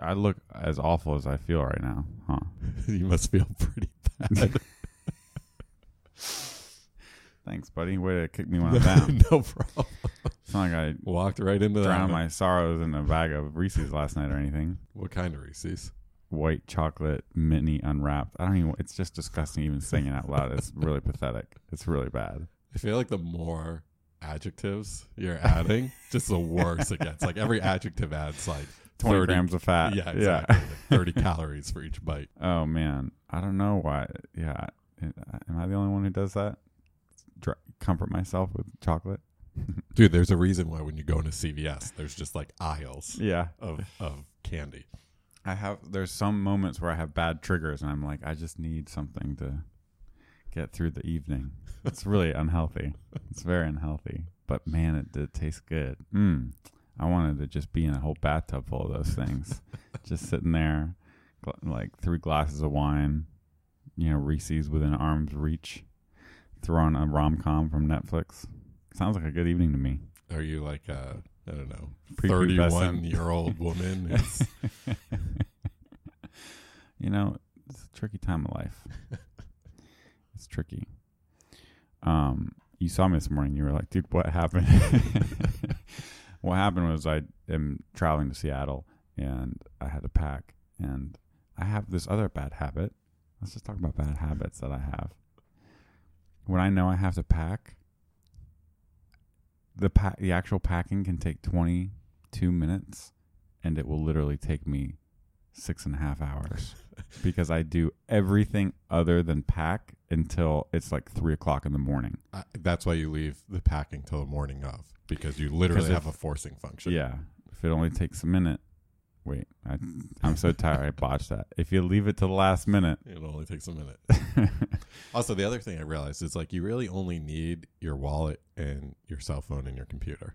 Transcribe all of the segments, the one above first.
I look as awful as I feel right now, huh? you must feel pretty bad. Thanks, buddy. Way to kick me when I'm down. no problem. It's not like I Walked right into that. drowned my sorrows in a bag of Reese's last night or anything. What kind of Reese's? White chocolate mini unwrapped. I don't even. It's just disgusting even saying it out loud. It's really pathetic. It's really bad. I feel like the more adjectives you're adding, just the worse it gets. Like every adjective adds like Twenty 30 grams of fat. Yeah, exactly. Like Thirty calories for each bite. Oh man, I don't know why. Yeah, am I the only one who does that? Dr- comfort myself with chocolate. Dude, there's a reason why when you go into CVS, there's just like aisles Yeah, of of candy. I have. There's some moments where I have bad triggers, and I'm like, I just need something to get through the evening. It's really unhealthy. It's very unhealthy. But man, it did taste good. Mm. I wanted to just be in a whole bathtub full of those things, just sitting there, gl- like three glasses of wine, you know, Reese's within arm's reach, throw on a rom com from Netflix. Sounds like a good evening to me. Are you like a I don't know, 31 year old woman who's you know, it's a tricky time of life. it's tricky. Um, you saw me this morning. You were like, "Dude, what happened?" What happened was I am traveling to Seattle, and I had to pack, and I have this other bad habit. Let's just talk about bad habits that I have. When I know I have to pack, the pa- the actual packing can take twenty two minutes, and it will literally take me six and a half hours because I do everything other than pack until it's like three o'clock in the morning. I, that's why you leave the packing till the morning of because you literally if- have a forcing function. Yeah. If it only takes a minute. Wait, I, I'm so tired. I botched that. If you leave it to the last minute, It only takes a minute. Also, the other thing I realized is like you really only need your wallet and your cell phone and your computer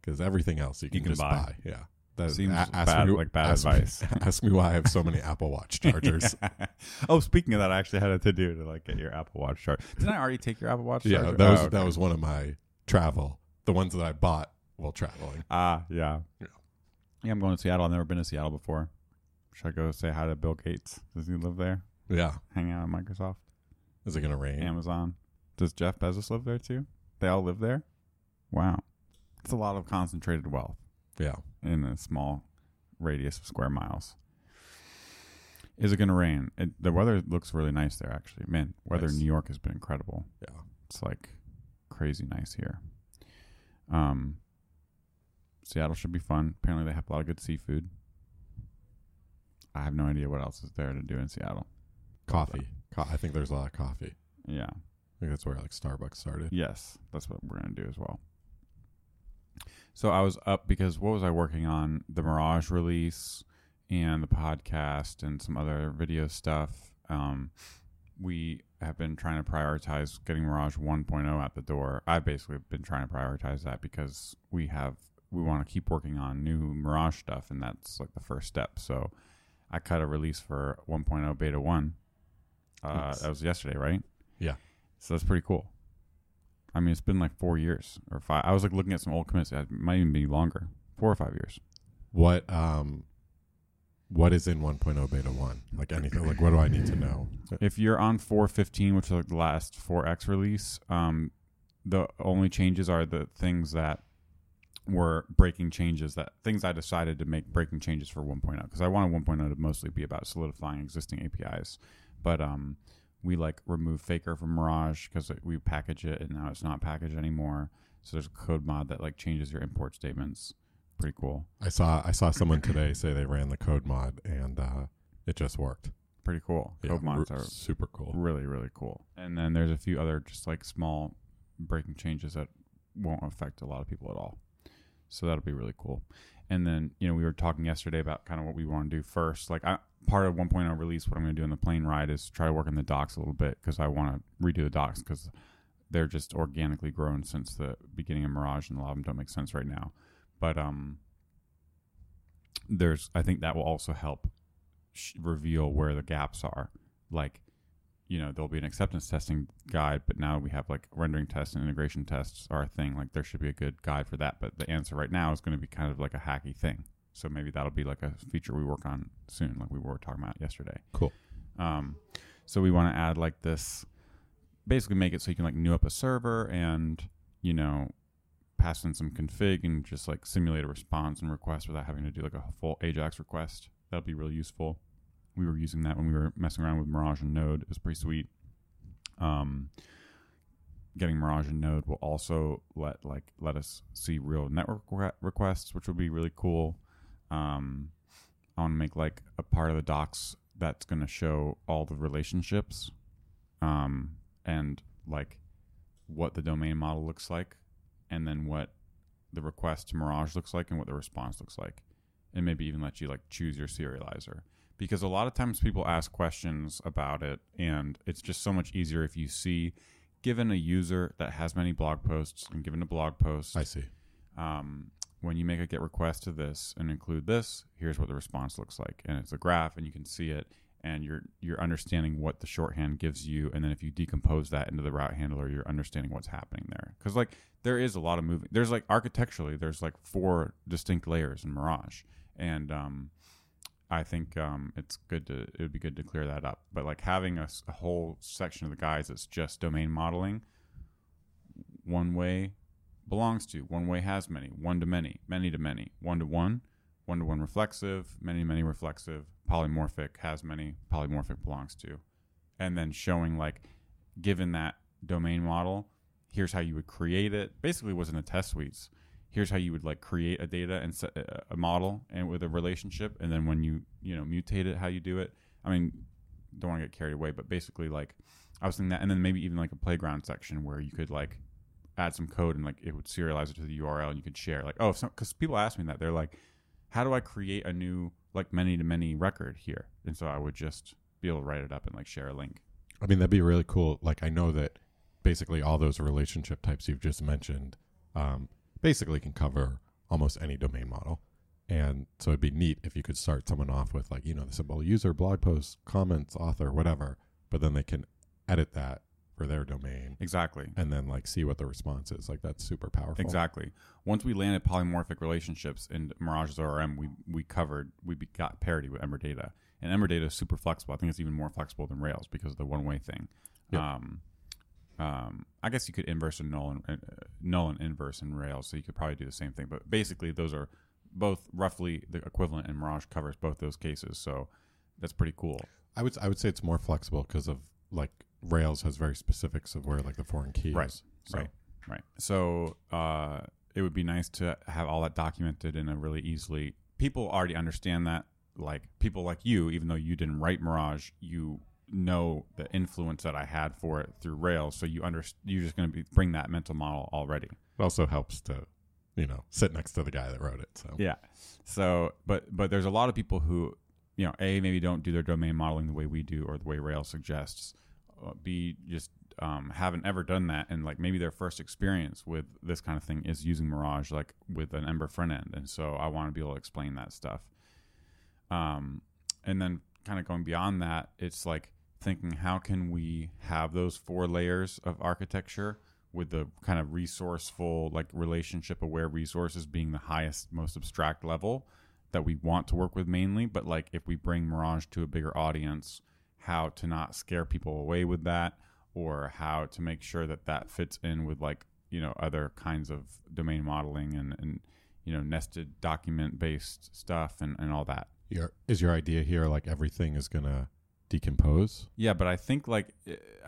because everything else you can, can just buy. buy. Yeah. That Seems a- bad- like bad ask me- advice. ask me why I have so many Apple Watch chargers. oh, speaking of that, I actually had a to do to like get your Apple Watch charger. Didn't I already take your Apple Watch yeah, charger? that was Oh, okay. that was one of my travel, the ones that I bought while traveling. Ah, yeah. Yeah. Yeah, I'm going to Seattle. I've never been to Seattle before. Should I go say hi to Bill Gates? Does he live there? Yeah. Hang out at Microsoft? Is it gonna rain? Amazon. Does Jeff Bezos live there too? They all live there? Wow. It's a lot of concentrated wealth Yeah. in a small radius of square miles. Is it going to rain? It, the weather looks really nice there, actually. Man, weather Nice. in New York has been incredible. Yeah. It's like crazy nice here. Um, Seattle should be fun. Apparently, they have a lot of good seafood. I have no idea what else is there to do in Seattle. Coffee. Co- I think there's a lot of coffee. Yeah. I think that's where like Starbucks started. Yes, that's what we're going to do as well. So I was up because what was I working on? The Mirage release and the podcast and some other video stuff. Um, we have been trying to prioritize getting Mirage 1.0 at the door. I've basically been trying to prioritize that because we have we want to keep working on new Mirage stuff, and that's like the first step. So I cut a release for 1.0 beta one. Uh, Nice. That was yesterday, right? Yeah. So that's pretty cool. I mean, it's been like four years or five. I was like looking at some old commits. It might even be longer, four or five years. What um what is in 1.0 beta 1? Like anything like what do I need to know? If you're on 415, which is like the last 4X release, um, the only changes are the things that were breaking changes that things I decided to make breaking changes for 1.0 because I wanted 1.0 to mostly be about solidifying existing APIs, but um, we like remove Faker from Mirage because we package it and now it's not packaged anymore. So there's a code mod that like changes your import statements. Pretty cool. I saw I saw someone today say they ran the code mod and uh it just worked. Pretty cool. Yeah, Code mods r- are super cool. really really cool and then there's a few other just like small breaking changes that won't affect a lot of people at all so that'll be really cool and then you know we were talking yesterday about kind of what we want to do first. Like I, part of 1.0 release what i'm going to do in the plane ride is try to work on the docs a little bit because i want to redo the docs because they're just organically grown since the beginning of mirage and a lot of them don't make sense right now. But um there's i think that will also help sh- reveal where the gaps are. Like you know there'll be an acceptance testing guide but now we have like rendering tests and integration tests are a thing like there should be a good guide for that but the answer right now is going to be kind of like a hacky thing So maybe that'll be like a feature we work on soon, like we were talking about yesterday. Cool. Um, so we want to add like this, basically make it so you can like new up a server and you know pass in some config and just like simulate a response and request without having to do like a full Ajax request. That'll be really useful. We were using that when we were messing around with Mirage and Node. It was pretty sweet. Um, getting Mirage and Node will also let like let us see real network re- requests, which will be really cool. Um, I want to make like a part of the docs that's going to show all the relationships, um, and like what the domain model looks like, and then what the request to Mirage looks like, and what the response looks like, and maybe even let you like choose your serializer. Because a lot of times people ask questions about it, and it's just so much easier if you see given a user that has many blog posts and given a blog post, I see. um, when you make a get request to this and include this, here's what the response looks like, and it's a graph, and you can see it, and you're you're understanding what the shorthand gives you, and then if you decompose that into the route handler, you're understanding what's happening there. Because like there is a lot of moving. There's like architecturally, there's like four distinct layers in Mirage, and um, I think um, it's good to it would be good to clear that up. But like having a whole section of the guys that's just domain modeling, one way belongs to, one way has many, one to many, many to many, one to one, one to one reflexive, many many reflexive, polymorphic has many, polymorphic belongs to, and then showing like given that domain model, here's how you would create it. Basically, was in the test suites here's how you would like create a data and set a, a model and with a relationship and then when you you know mutate it how you do it. I mean don't want to get carried away but basically like i was thinking that and then maybe even like a playground section where you could like add some code and like it would serialize it to the url and you could share. Like oh because people ask me that they're like how do i create a new like many to many record here? And so i would just be able to write it up and like share a link. I mean, that'd be really cool. Like, I know that basically all those relationship types you've just mentioned um, basically can cover almost any domain model. And so it'd be neat if you could start someone off with, like, you know, the simple user, blog post, comments, author, whatever, but then they can edit that for their domain exactly and then, like, see what the response is. Like, that's super powerful. Exactly. Once we landed polymorphic relationships in Mirage's ORM, we we covered we got parity with Ember Data, and Ember Data is super flexible. I think it's even more flexible than Rails because of the one way thing. Yep. Um, um, I guess you could inverse and null and uh, null and inverse in Rails, so you could probably do the same thing. But basically, those are both roughly the equivalent, and Mirage covers both those cases. So that's pretty cool. I would, I would say it's more flexible because of, like, Rails has very specifics of where, like, the foreign keys. Right. So, Right. Right. So uh, it would be nice to have all that documented in a really easily. People already understand that. Like people like you, even though you didn't write Mirage, you know the influence that I had for it through Rails. So you under you're just going to be bring that mental model already. It also helps to, you know, sit next to the guy that wrote it. So Yeah. So, but but there's a lot of people who, you know, a maybe don't do their domain modeling the way we do or the way Rails suggests. Uh, B just um, haven't ever done that, and like maybe their first experience with this kind of thing is using Mirage, like with an Ember front end, and so I want to be able to explain that stuff. Um, and then kind of going beyond that, it's like thinking how can we have those four layers of architecture with the kind of resourceful like relationship aware resources being the highest most abstract level that we want to work with mainly? But like if we bring mirage to a bigger audience how to not scare people away with that or how to make sure that that fits in with like you know other kinds of domain modeling and and you know nested document based stuff and and all that? Your is your idea here like everything is gonna decompose? Yeah, but I think like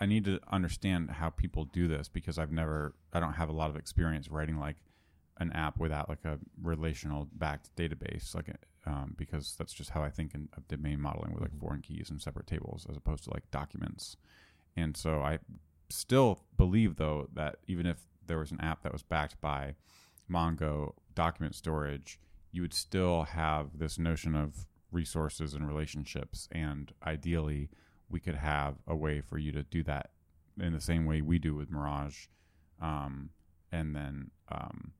I need to understand how people do this because I've never, I don't have a lot of experience writing like an app without like a relational backed database, like um, because that's just how I think in, of domain modeling with like foreign keys and separate tables as opposed to like documents. And so I still believe though that even if there was an app that was backed by Mongo document storage, you would still have this notion of resources and relationships and ideally we could have a way for you to do that in the same way we do with mirage. Um, and then um,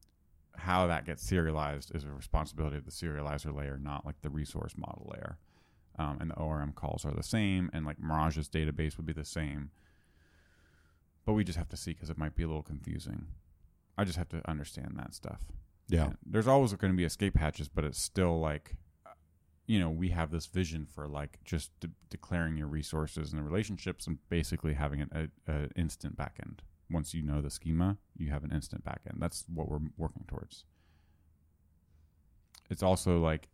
how that gets serialized is a responsibility of the serializer layer not like the resource model layer. Um, and the orm calls are the same and like mirage's database would be the same. But we just have to see because it might be a little confusing. I just have to understand that stuff. Yeah. And there's always going to be escape hatches, but it's still like, you know, we have this vision for like just de- declaring your resources and the relationships and basically having an a, a instant backend. Once you know the schema, you have an instant backend. That's what we're working towards. It's also like,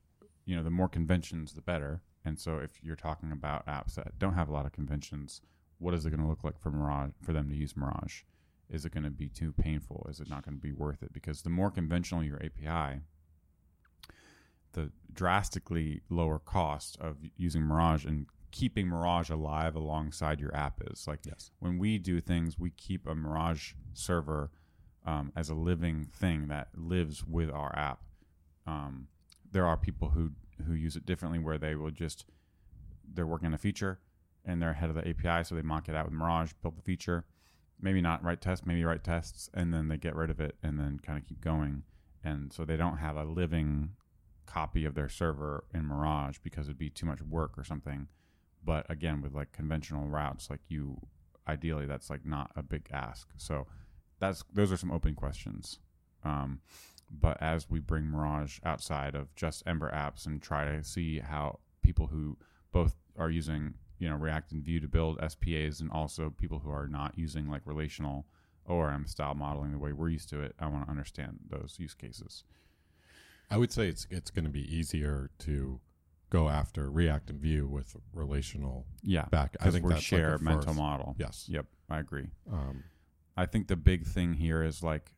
you know, the more conventions, the better. And so if you're talking about apps that don't have a lot of conventions, what is it going to look like for Mirage for them to use Mirage? Is it going to be too painful? Is it not going to be worth it? Because the more conventional your API, the drastically lower cost of using Mirage and keeping Mirage alive alongside your app is. Like Yes. when we do things, we keep a Mirage server um, as a living thing that lives with our app. Um, there are people who who use it differently, where they will just they're working on a feature and they're ahead of the API, so they mock it out with Mirage, build the feature, maybe not write tests, maybe write tests, and then they get rid of it and then kind of keep going. And so they don't have a living copy of their server in Mirage because it'd be too much work or something. But again, with like conventional routes, like you, ideally, that's like not a big ask. So that's those are some open questions. Um, but as we bring Mirage outside of just Ember apps and try to see how people who both are using you know React and Vue to build SPAs and also people who are not using like relational ORM style modeling the way we're used to it, I want to understand those use cases. I would say it's it's going to be easier to go after React and Vue with relational Yeah, back. I think we that's share like mental first. model. Yes. Yep, I agree. Um, I think the big thing here is like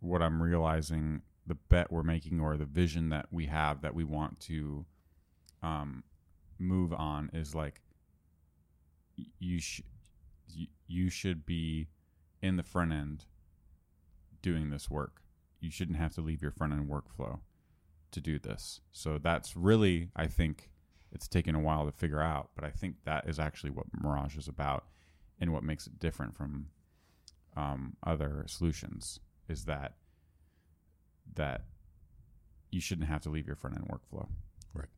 what I'm realizing the bet we're making or the vision that we have that we want to um, move on is like you sh- you should be in the front end doing this work. You shouldn't have to leave your front end workflow to do this. So that's really I think it's taken a while to figure out, but I think that is actually what Mirage is about and what makes it different from um, other solutions is that that you shouldn't have to leave your front end workflow Right.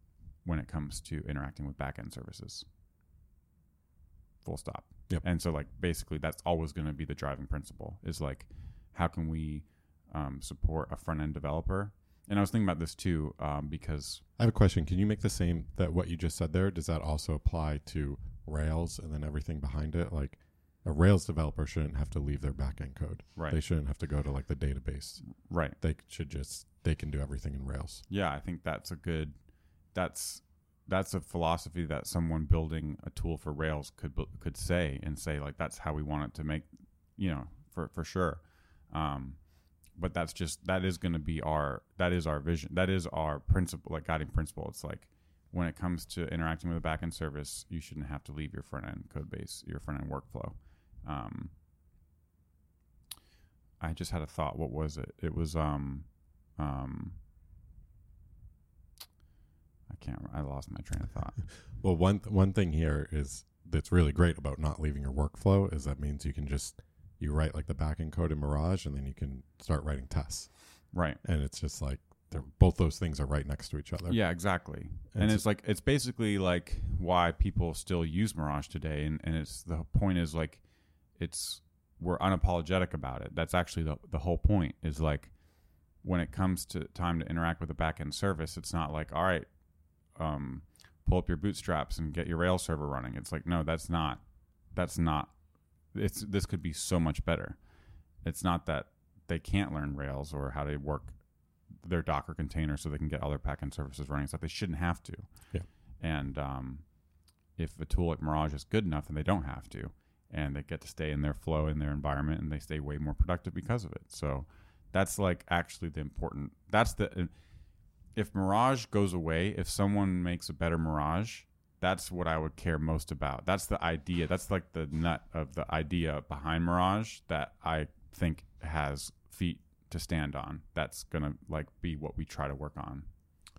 when it comes to interacting with back end services full stop Yep. and so like basically that's always going to be the driving principle is like how can we um, support a front end developer and i was thinking about this too um, because I have a question. Can you make the same that what you just said there? Does that also apply to Rails and then everything behind it? Like a Rails developer shouldn't have to leave their backend code. right They shouldn't have to go to like the database. right They should just they can do everything in Rails. Yeah, I think that's a good. That's that's a philosophy that someone building a tool for Rails could could say and say like that's how we want it to make, you know, for for sure. Um, but that's just that is going to be our that is our vision that is our principle like guiding principle. It's like when it comes to interacting with a backend service, you shouldn't have to leave your front end code base, your front end workflow. Um, I just had a thought. What was it? It was um, um, I can't. I lost my train of thought. Well, one one thing here is that's really great about not leaving your workflow is that means you can just you write like the backend code in Mirage and then you can start writing tests. right. And it's just like they're both those things are right next to each other. Yeah. Exactly. And, And it's like it's basically like why people still use Mirage today, and and it's the point is like it's we're unapologetic about it. That's actually the the whole point is like when it comes to time to interact with a backend service, it's not like all right, um, pull up your bootstraps and get your Rails server running. It's like no, that's not that's not. It's this could be so much better. It's not that they can't learn Rails or how to work their Docker container so they can get other backend services running. It's like they shouldn't have to. Yeah. And um, if a tool like Mirage is good enough, then they don't have to, and they get to stay in their flow in their environment, and they stay way more productive because of it. So that's like actually the important. That's the if Mirage goes away, if someone makes a better Mirage, that's what I would care most about. That's the idea. That's like the nut of the idea behind Mirage that I think has feet to stand on. That's gonna like be what we try to work on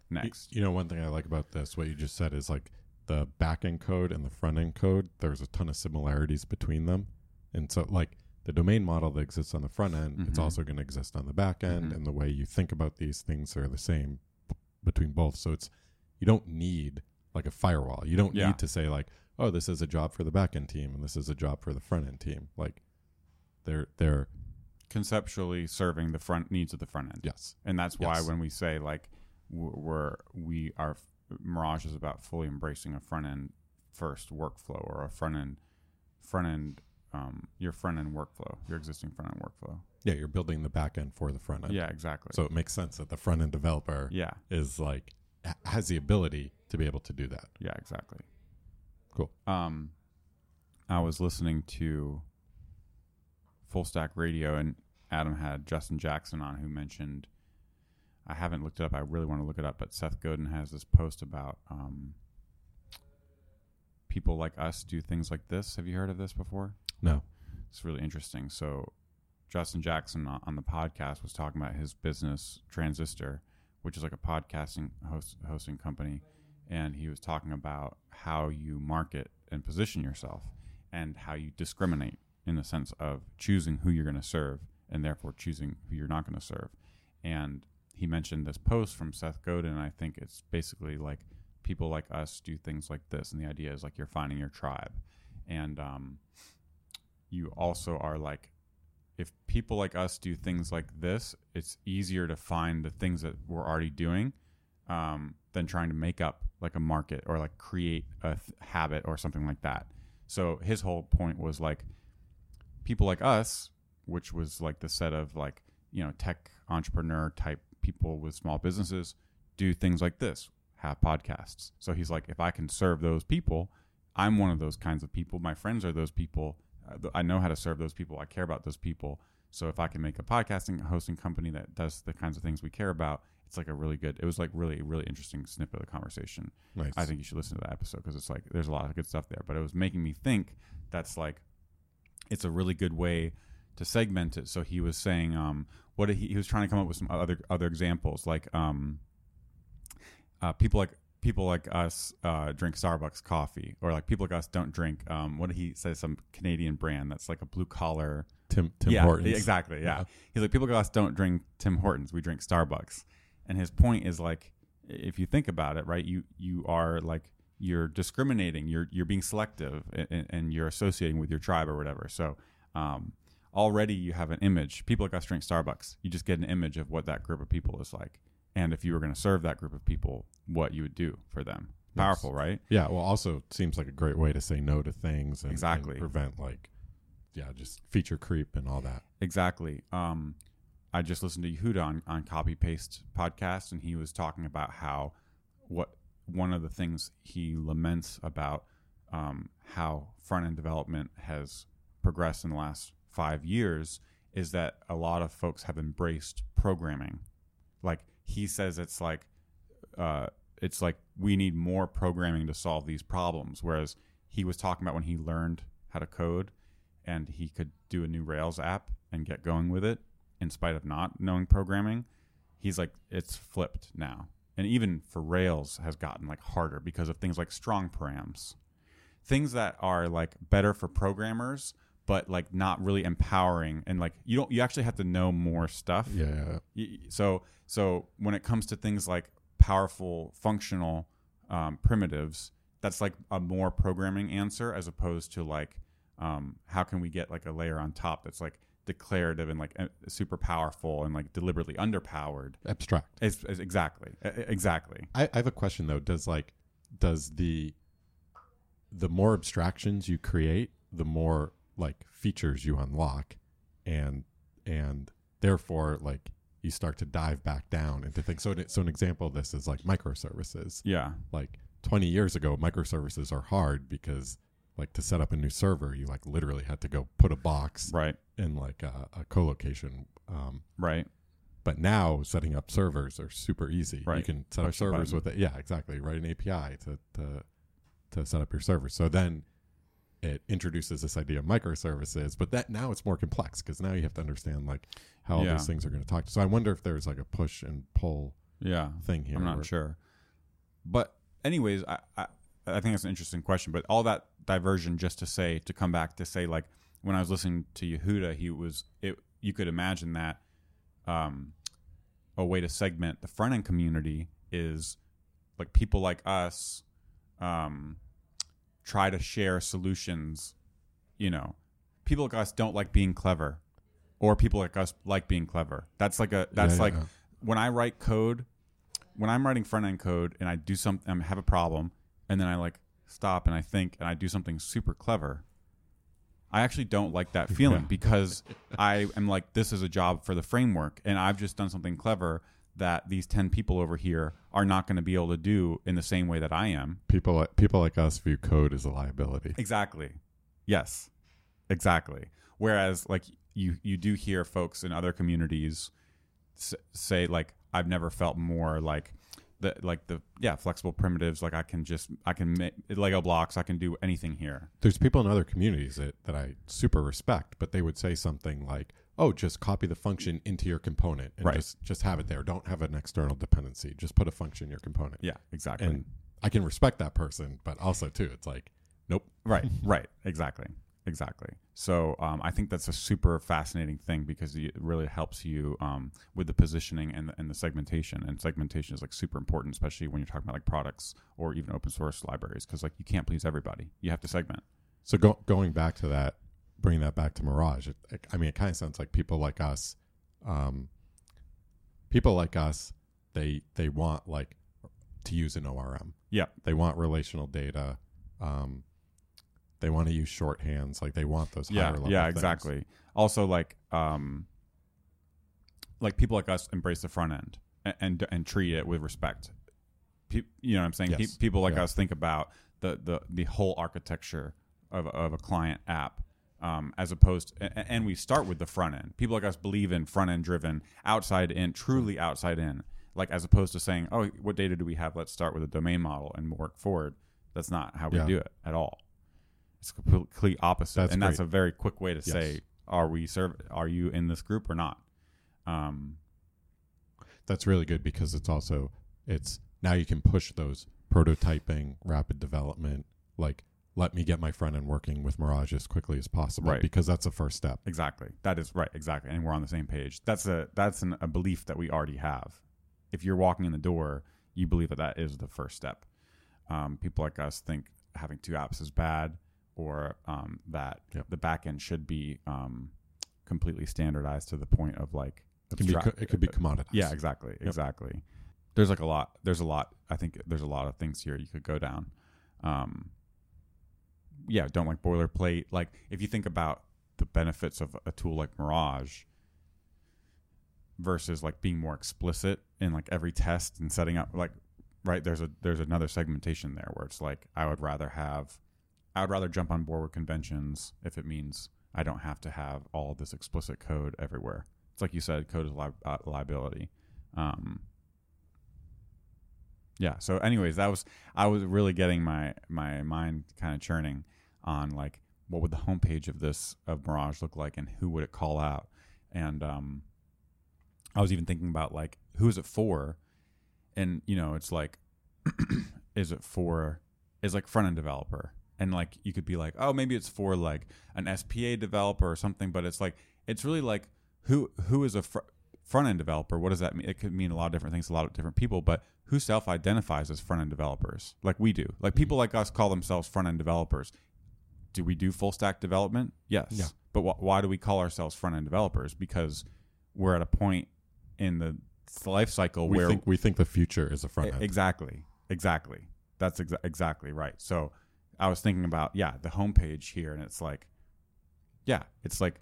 next. You know, one thing I like about this, what you just said, is like the back end code and the front end code. There's a ton of similarities between them, and so like the domain model that exists on the front end, it's Mhm. also going to exist on the back end, Mhm. and the way you think about these things are the same b- between both. So it's you don't need like a firewall. You don't Yeah. need to say like, oh, this is a job for the back end team and this is a job for the front end team. Like they're they're conceptually serving the front needs of the front end. Yes. and that's why Yes. when we say like we're we are Mirage is about fully embracing a front end first workflow or a front end front end um, your front end workflow, your existing front end workflow. Yeah, you're building the back end for the front end. Yeah, exactly. So it makes sense that the front end developer yeah, is like has the ability to be able to do that. yeah, exactly. Cool. Um, I was listening to Full Stack Radio, and Adam had Justin Jackson on, who mentioned. I haven't looked it up. I really want to look it up, but Seth Godin has this post about um, people like us do things like this. Have you heard of this before? No. It's really interesting. So, Justin Jackson on the podcast was talking about his business Transistor, which is like a podcasting host, hosting company, and he was talking about how you market and position yourself, and how you discriminate in the sense of choosing who you're going to serve, and therefore choosing who you're not going to serve. And he mentioned this post from Seth Godin. And I think it's basically like people like us do things like this, and the idea is like you're finding your tribe, and um, you also are like if people like us do things like this it's easier to find the things that we're already doing um, than trying to make up like a market or like create a th- habit or something like that so his whole point was like people like us which was like the set of like you know tech entrepreneur type people with small businesses do things like this have podcasts so he's like if i can serve those people i'm one of those kinds of people my friends are those people uh, I know how to serve those people. I care about those people. So if I can make a podcasting hosting company that does the kinds of things we care about, it's like a really good. It was like really really interesting snippet of the conversation. Nice. I think you should listen to that episode because it's like there's a lot of good stuff there. But it was making me think that's like it's a really good way to segment it. So he was saying, um, what did he, he was trying to come up with some other other examples like um, uh, people like people like us uh, drink Starbucks coffee, or like people like us don't drink. Um, what did he say? Some Canadian brand that's like a blue collar. Tim Tim yeah, Hortons. exactly. Yeah. Yeah. he's like people like us don't drink Tim Hortons. We drink Starbucks. And his point is like, if you think about it, right, you you are like you're discriminating. You're you're being selective, and, and you're associating with your tribe or whatever. So. Um, Already, you have an image. People like us drink Starbucks. You just get an image of what that group of people is like, and if you were going to serve that group of people, what you would do for them. Yes. Powerful, right? Yeah, well, also seems like a great way to say no to things and, and Exactly. prevent like, yeah, just feature creep and all that. Exactly. Um, I just listened to Yehuda on, on Copy Paste podcast, and he was talking about how what one of the things he laments about um, how front end development has progressed in the last five years is that a lot of folks have embraced programming. Like he says, it's like uh, it's like we need more programming to solve these problems. Whereas he was talking about when he learned how to code and he could do a new Rails app and get going with it in spite of not knowing programming. He's like, it's flipped now. And even for Rails has gotten like harder because of things like strong params. Things that are like better for programmers, but like not really empowering and like you don't you actually have to know more stuff. Yeah, yeah, yeah. Y- so so when it comes to things like powerful functional um, primitives that's like a more programming answer as opposed to like um, how can we get like a layer on top that's like declarative and like uh, super powerful and like deliberately underpowered abstract. it's, it's exactly E- exactly I, I have a question though. Does like does the the more abstractions you create, the more like features you unlock, and and therefore like you start to dive back down into things. So so an example of this is like microservices. yeah Like 20 years ago, microservices are hard because like to set up a new server, you like literally had to go put a box right in like a, a co-location. Um, right but now setting up servers are super easy. Right. You can set Push up servers with it. Yeah, exactly. Write an API to, to to set up your server. So then it introduces this idea of microservices, but that now it's more complex because now you have to understand like how all these things are going to talk. So I wonder if there's like a push and pull yeah thing here. I'm not sure. But anyways, I, I I think that's an interesting question. But all that diversion just to say to come back to say like when I was listening to Yehuda, he was it. You could imagine that um, a way to segment the front end community is like people like us um, try to share solutions. You know, people like us don't like being clever. or people like us like being clever. That's like a that's Yeah, yeah, like yeah. when I write code, when I'm writing front end code and I do something, I have a problem, and then I like stop and I think and I do something super clever. I actually don't like that feeling Yeah. because I am like, this is a job for the framework, and I've just done something clever that these ten people over here are not going to be able to do in the same way that I am. people like people like us view code as a liability. Exactly. Yes. Exactly. Whereas like you you do hear folks in other communities s- say like I've never felt more like the like the yeah flexible primitives like I can just I can make Lego blocks I can do anything here. There's people in other communities that, that I super respect, but they would say something like, "Oh, just copy the function into your component and Right. just just have it there. Don't have an external dependency. Just put a function in your component." Yeah, exactly. And I can respect that person, but also too, it's like, nope. right, right, exactly, exactly. So um, I think that's a super fascinating thing because it really helps you um, with the positioning and the, and the segmentation. And segmentation is like super important, especially when you're talking about like products or even open source libraries, because like you can't please everybody. You have to segment. So go, going back to that, bringing that back to Mirage, it, it- I mean, it kind of sounds like people like us, um, people like us, they they want like to use an ORM. Yeah. They want relational data. Um, they want to use shorthands. Like they want those. yeah higher level yeah things. exactly also like um like people like us embrace the front end and and, and treat it with respect Pe- you know what i'm saying Pe- people like Yeah. us think about the the the whole architecture of, of a client app um, as opposed and, and we start with the front end people like us believe in front end driven outside in truly outside in like as opposed to saying oh what data do we have let's start with a domain model and work forward that's not how we Yeah. do it at all it's complete opposite. That's and that's a very quick way to Yes. say are we serve are you in this group or not? Um That's really good because it's also it's now you can push those prototyping, rapid development, like let me get my front end working with Mirage as quickly as possible Right. because that's the first step. exactly. That is right exactly. And we're on the same page. That's a that's an, a belief that we already have. If you're walking in the door you believe that that is the first step. Um, people like us think having two apps is bad or um, that Yep. the back end should be um, completely standardized to the point of like It can be co- it could be commoditized. Yeah, exactly, exactly. There's like a lot. There's a lot. I think there's a lot of things here you could go down. Um, yeah, don't like boilerplate. Like if you think about the benefits of a tool like Mirage versus like being more explicit in like every test and setting up like right there's a there's another segmentation there where it's like I would rather have I would rather jump on board with conventions if it means I don't have to have all this explicit code everywhere. It's like you said, code is li- uh, liability. Um, yeah. So, anyways, that was I was really getting my my mind kind of churning on like what would the homepage of this of Mirage look like and who would it call out, and um, I was even thinking about like who is it for, and you know, it's like, is it for is like front end developer, and like you could be like, oh, maybe it's for like an SPA developer or something, but it's like it's really like who who is a fr- front end developer? What does that mean? It could mean a lot of different things, to a lot of different people, but who self identifies as front end developers? Like we do. Like mm-hmm. people like us call themselves front end developers. Do we do full stack development? Yes. Yeah. But wh- why do we call ourselves front end developers? Because we're at a point in the life cycle We where think we think the future is a front end. Exactly. Exactly. That's exa- exactly right. So I was thinking about yeah, the homepage here and it's like yeah, it's like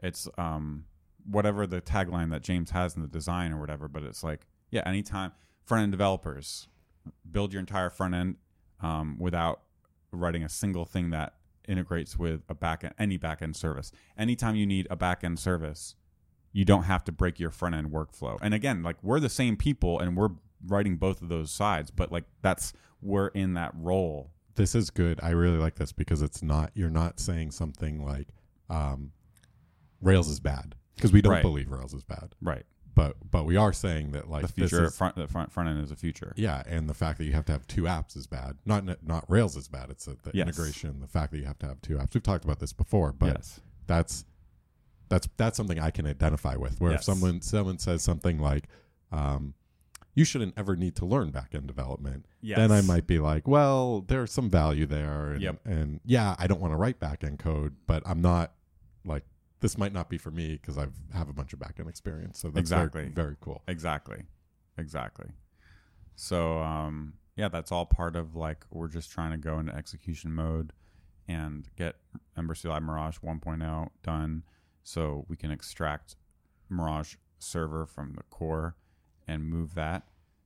it's um whatever the tagline that James has in the design or whatever, but it's like yeah, anytime front end developers build your entire front end um, without writing a single thing that integrates with a backend any backend service. Anytime you need a backend service, you don't have to break your front end workflow. And again, like we're the same people and we're writing both of those sides, but like that's we're in that role. This is good. I really like this because it's not you're not saying something like um, Rails is bad because we don't Right. believe Rails is bad, Right. but but we are saying that like the future is- front the front front end is a future. yeah, and the fact that you have to have two apps is bad. Not not Rails is bad. It's the the Yes. integration, the fact that you have to have two apps. We've talked about this before, but yes. that's that's that's something I can identify with. Where if someone someone says something like, um, "You shouldn't ever need to learn backend development," Yes. then I might be like, "Well, there's some value there," and, Yep. and yeah, I don't want to write backend code, but I'm not like this might not be for me because I've a bunch of backend experience. So that's Exactly. very, very cool. Exactly. Exactly. So um yeah, that's all part of like we're just trying to go into execution mode and get Ember CLI Mirage 1.0 done so we can extract Mirage server from the core and move that.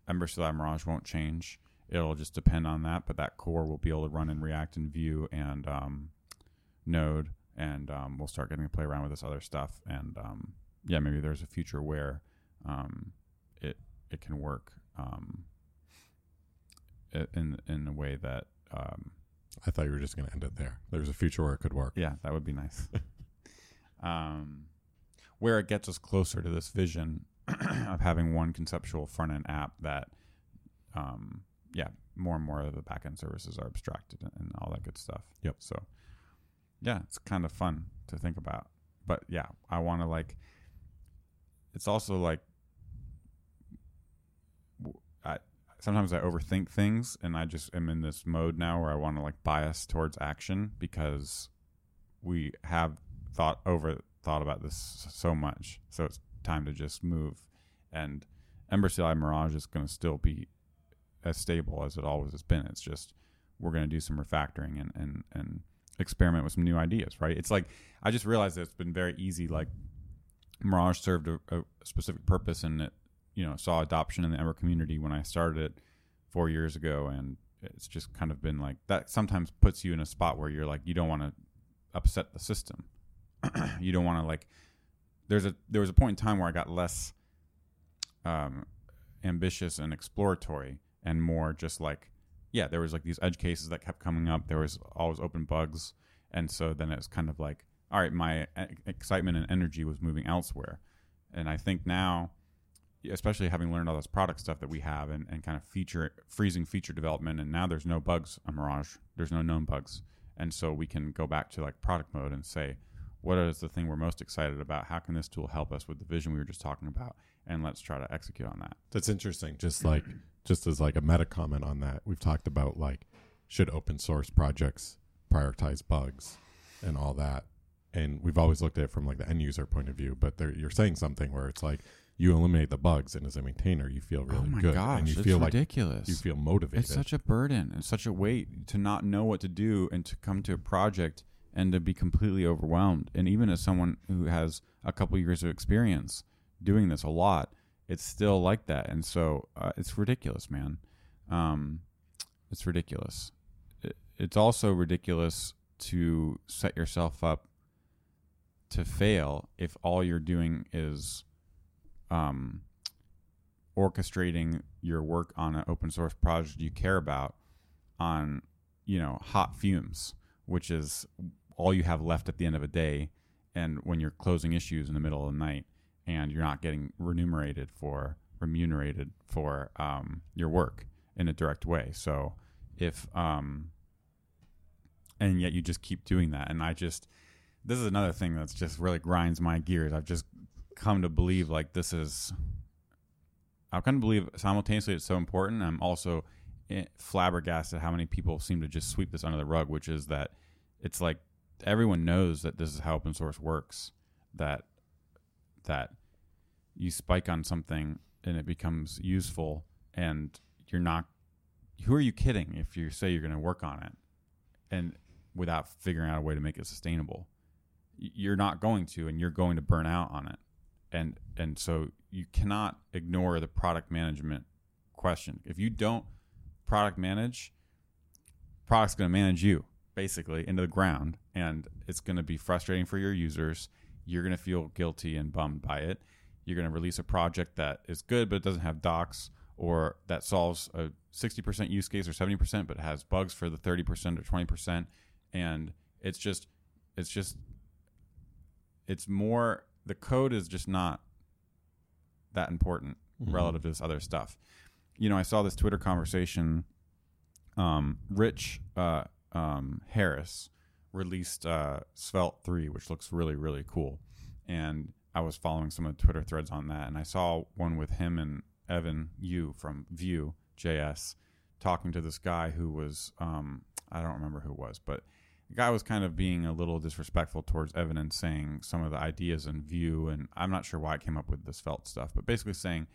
Ember CLI Mirage won't change. It'll just depend on that, but that core will be able to run in React and Vue and um, Node, and um, we'll start getting to play around with this other stuff. And um, yeah, maybe there's a future where um, it it can work um, in in a way that um, I thought you were just going to end it there. There's a future where it could work. yeah, that would be nice. um, where it gets us closer to this vision of having one conceptual front end app that, um, yeah, more and more of the backend services are abstracted and, and all that good stuff. Yep. So, yeah, it's kind of fun to think about. But yeah, I want to like. It's also like. I sometimes I overthink things, and I just am in this mode now where I want to like bias towards action because we have thought over thought about this so much. So it's time to just move. And Ember CLI Mirage is going to still be as stable as it always has been. It's just we're going to do some refactoring and, and, and experiment with some new ideas, right? It's like I just realized that it's been very easy. Like Mirage served a, a specific purpose and it, you know, saw adoption in the Ember community when I started it four years ago. And it's just kind of been like that sometimes puts you in a spot where you're like, you don't want to upset the system. you don't want to like, there's a, there was a point in time where I got less um, ambitious and exploratory and more just like yeah there was like these edge cases that kept coming up. There was always open bugs. And so then it was kind of like all right my excitement and energy was moving elsewhere. And i think now especially having learned all this product stuff that we have and, and kind of feature freezing feature development and now there's no bugs mirage there's no known bugs. And so we can go back to like product mode and say what is the thing we're most excited about how can this tool help us with the vision we were just talking about and let's try to execute on that That's interesting. Just like just as like a meta comment on that, we've talked about like should open source projects prioritize bugs and all that, and we've always looked at it from like the end user point of view. But there, you're saying something where it's like you eliminate the bugs, and as a maintainer, you feel really oh my good, gosh and you it's feel like ridiculous you feel motivated. It's such a burden and such a weight to not know what to do and to come to a project and to be completely overwhelmed. And even as someone who has a couple years of experience doing this a lot, it's still like that. And so uh, it's ridiculous, man. Um, it's ridiculous. It, it's also ridiculous to set yourself up to fail if all you're doing is um, orchestrating your work on an open source project you care about on you know hot fumes which is all you have left at the end of a day and when you're closing issues in the middle of the night and you're not getting remunerated for remunerated for um, your work in a direct way. So if um and yet you just keep doing that. And i just this is another thing that's just really grinds my gears. I've just come to believe like this is I've come believe simultaneously it's so important. I'm also eh, flabbergasted how many people seem to just sweep this under the rug, which is that it's like everyone knows that this is how open source works. That that you spike on something and it becomes useful, and you're not. Who are you kidding if you say you're going to work on it, and without figuring out a way to make it sustainable? You're not going to, and you're going to burn out on it and and so you cannot ignore the product management question. If you don't product manage, product's going to manage you basically into the ground, and it's going to be frustrating for your users. You're going to feel guilty and bummed by it. You're going to release a project that is good but it doesn't have docs, or that solves a 60% use case or 70% but has bugs for the 30% or 20%, and it's just it's just it's more the code is just not that important Mhm. relative to this other stuff. You know, I saw this Twitter conversation. Um, Rich uh, um, Harris released uh, Svelte 3, which looks really, really cool. And I was following some of the Twitter threads on that, and I saw one with him and Evan You from Vue JS talking to this guy who was, um, I don't remember who it was, but the guy was kind of being a little disrespectful towards Evan and saying some of the ideas in Vue, and I'm not sure why I came up with this Svelte stuff, but basically saying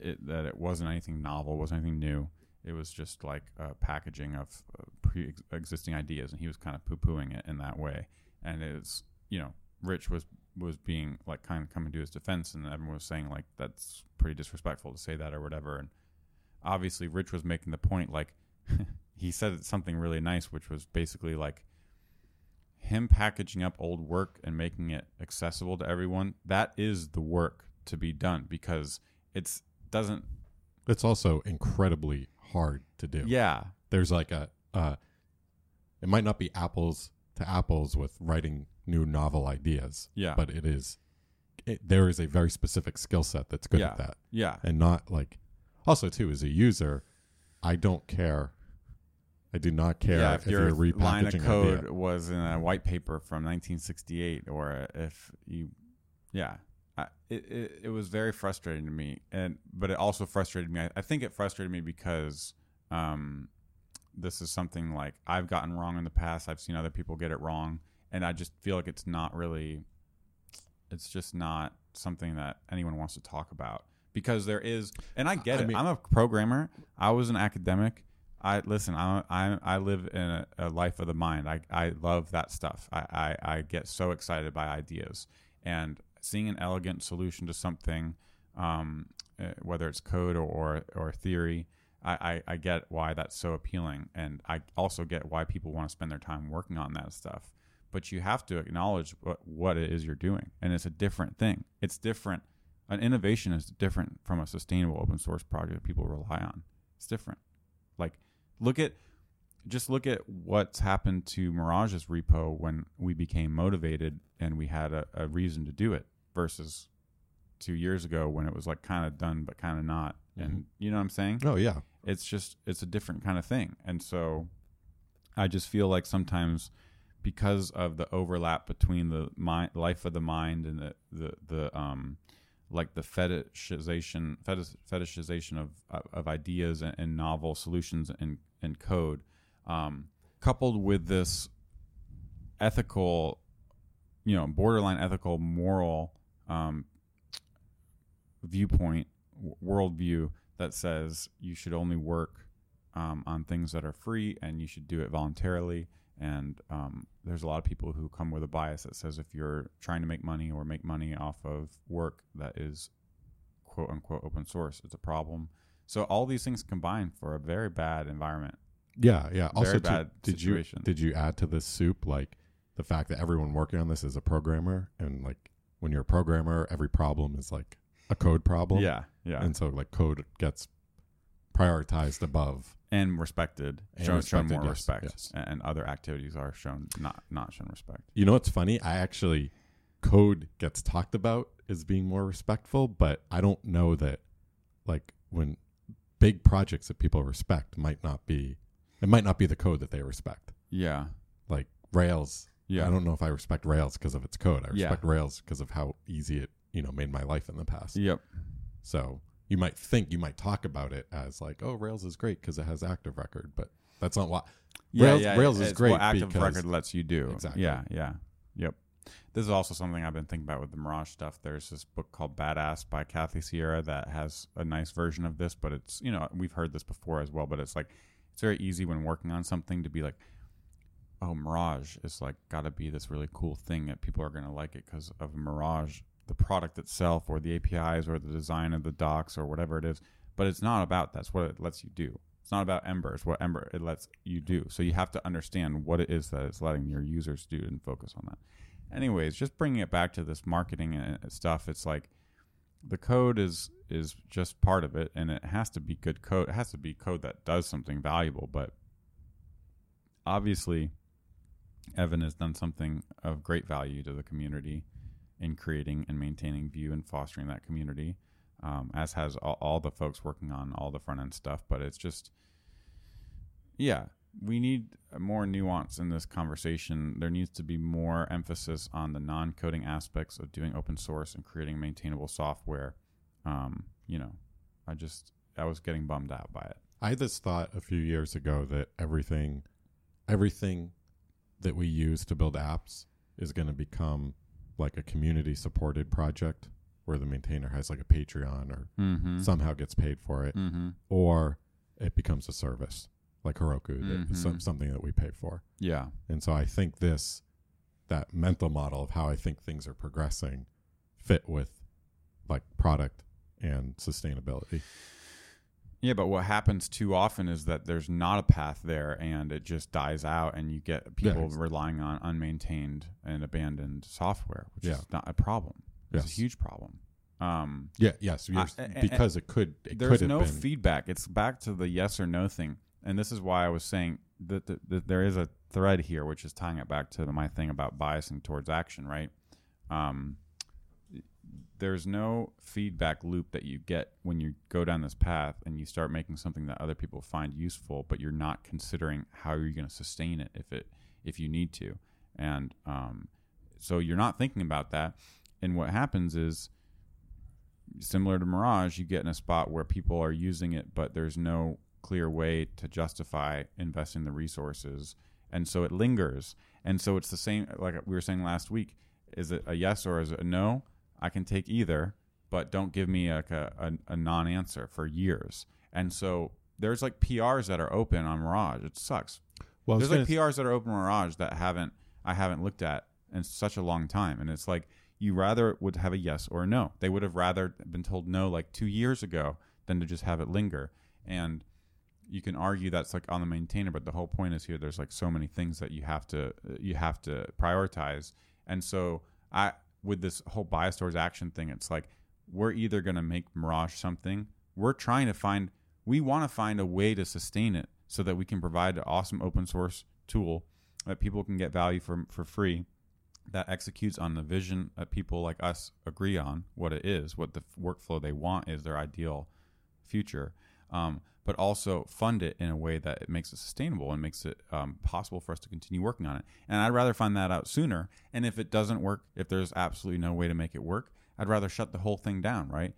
it, that it wasn't anything novel, wasn't anything new. It was just like a packaging of uh, pre-existing ideas, and he was kind of poo-pooing it in that way. And it's you know, Rich was was being like kind of coming to his defense, and everyone was saying like that's pretty disrespectful to say that or whatever. And obviously, Rich was making the point like he said something really nice, which was basically like him packaging up old work and making it accessible to everyone. That is the work to be done because it's doesn't. It's also incredibly hard to do. Yeah, There's like a, uh, it might not be apples to apples with writing new novel ideas, yeah, but it is, it, there is a very specific skill set that's good Yeah. at that. yeah, and not like also too as a user i don't care i do not care yeah. if, If, your you're repackaging line of code idea. was in a white paper from 1968, or if you, yeah, it, it it was very frustrating to me, and but it also frustrated me. I, I think it frustrated me because um, this is something like I've gotten wrong in the past. I've seen other people get it wrong, and I just feel like it's not really, it's just not something that anyone wants to talk about because there is, and I get I it. mean- I'm a programmer. I was an academic. I listen. I I, I live in a, a life of the mind. I, I love that stuff. I, I, I get so excited by ideas and seeing an elegant solution to something, um, uh, whether it's code or or, or theory. I, I, I get why that's so appealing, and I also get why people want to spend their time working on that stuff. But you have to acknowledge what, what it is you're doing, and it's a different thing. It's different. An innovation is different from a sustainable open source project that people rely on. It's different. Like look at just look at what's happened to Mirage's repo when we became motivated and we had a, a reason to do it versus two years ago when it was like kind of done but kind of not. And you know what I'm saying? oh yeah It's just it's a different kind of thing. And so I just feel like sometimes because of the overlap between the mind, life of the mind and the the, the um like the fetishization fetish, fetishization of of, of ideas and, and novel solutions and and code um, coupled with this ethical you know borderline ethical moral um, viewpoint w- worldview that says you should only work um, on things that are free and you should do it voluntarily. And um, there's a lot of people who come with a bias that says if you're trying to make money or make money off of work that is quote unquote open source it's a problem. So all these things combine for a very bad environment. Yeah yeah. Also too, bad did situation. you did you add to this soup like the fact that everyone working on this is a programmer and like when you're a programmer every problem is like a code problem yeah yeah and so like code gets prioritized above and respected And shown, shown more yes, respect yes. and other activities are shown not not shown respect You know what's funny? I actually code gets talked about as being more respectful, but I don't know that like when big projects that people respect might not be it might not be the code that they respect. yeah Like Rails, yeah I don't know if I respect Rails because of its code. I Yeah. respect Rails because of how easy it, you know, made my life in the past. yep So you might think you might talk about it as like, oh, Rails is great because it has active record, but that's not what yeah, Rails- yeah, Rails is it's great what active because- record lets you do Exactly. yeah yeah yep this is also something I've been thinking about with the Mirage stuff. There's this book called Badass by Kathy Sierra that has a nice version of this, but it's you know we've heard this before as well. But it's like it's very easy when working on something to be like, oh, Mirage is like got to be this really cool thing that people are going to like it because of Mirage, the product itself, or the APIs, or the design of the docs, or whatever it is. But it's not about that's what it lets you do. It's not about Ember. It's what Ember it lets you do. So you have to understand what it is that it's letting your users do and focus on that. Anyways, just bringing it back to this marketing and uh, stuff. It's like the code is is just part of it, and it has to be good code. It has to be code that does something valuable. But obviously, Evan has done something of great value to the community in creating and maintaining Vue and fostering that community, um, as has all, all the folks working on all the front end stuff. But it's just, yeah, we need more nuance in this conversation. There needs to be more emphasis on the non coding aspects of doing open source and creating maintainable software. Um, you know, I just, I was getting bummed out by it. I had this thought a few years ago that everything, everything that we use to build apps is going to become like a community supported project where the maintainer has like a Patreon or Mm-hmm. somehow gets paid for it, mm-hmm. or it becomes a service like Heroku, that Mhm. some, something that we pay for. Yeah. And so I think this, that mental model of how I think things are progressing, fit with like product and sustainability. Yeah, but what happens too often is that there's not a path there and it just dies out and you get people ex- relying on unmaintained and abandoned software, which Yeah. is not a problem. It's Yes. a huge problem. Um, Yeah. Yes. You're, I- a- a- because it could. It there's could no been. feedback. It's back to the yes or no thing. And this is why I was saying that, that, that there is a thread here, which is tying it back to my thing about biasing towards action, right? Um, there's no feedback loop that you get when you go down this path and you start making something that other people find useful, but you're not considering how you're going to sustain it if it if you need to, and um, so you're not thinking about that. And what happens is similar to Mirage, you get in a spot where people are using it, but there's no clear way to justify investing the resources. And so it lingers. And so it's the same, like we were saying last week. Is it a yes or is it a no? I can take either, but don't give me like a, a, a non answer for years. And so there's like PRs that are open on Mirage. It sucks. well, There's like PRs that are open on Mirage that haven't I haven't looked at in such a long time, and it's like you rather would have a yes or a no. They would have rather been told no like two years ago than to just have it linger. And you can argue that's like on the maintainer, but the whole point is here. There's like so many things that you have to you have to prioritize, and so I with this whole bias towards action thing, it's like we're either going to make Mirage something. We're trying to find we want to find a way to sustain it so that we can provide an awesome open source tool that people can get value from for free that executes on the vision that people like us agree on what it is what the workflow they want is their ideal future um, but also fund it in a way that it makes it sustainable and makes it um, possible for us to continue working on it and i'd rather find that out sooner and if it doesn't work if there's absolutely no way to make it work i'd rather shut the whole thing down right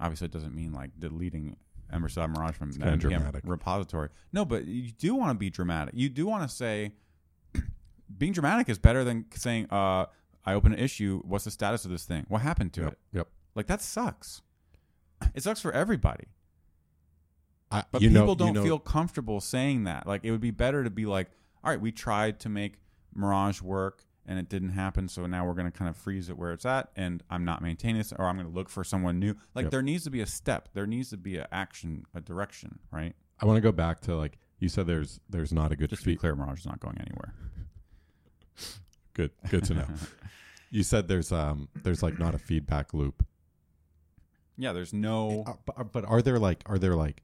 obviously it doesn't mean like deleting Ember CLI Mirage from the NPM repository. No, but you do want to be dramatic. You do want to say being dramatic is better than saying, uh, I open an issue, what's the status of this thing? What happened to Yep. it? Yep. Like that sucks. It sucks for everybody. I, But people know, don't you know, feel comfortable saying that. Like it would be better to be like, all right, we tried to make Mirage work and it didn't happen, so now we're going to kind of freeze it where it's at, and I'm not maintaining this, or I'm going to look for someone new. Like Yep. there needs to be a step, there needs to be an action, a direction, right? I want to go back to like you said. There's there's not a good Just to be clear, Mirage is not going anywhere. Good. Good to know. you said there's um there's like not a feedback loop. yeah, there's no. Uh, but, but are there like are there like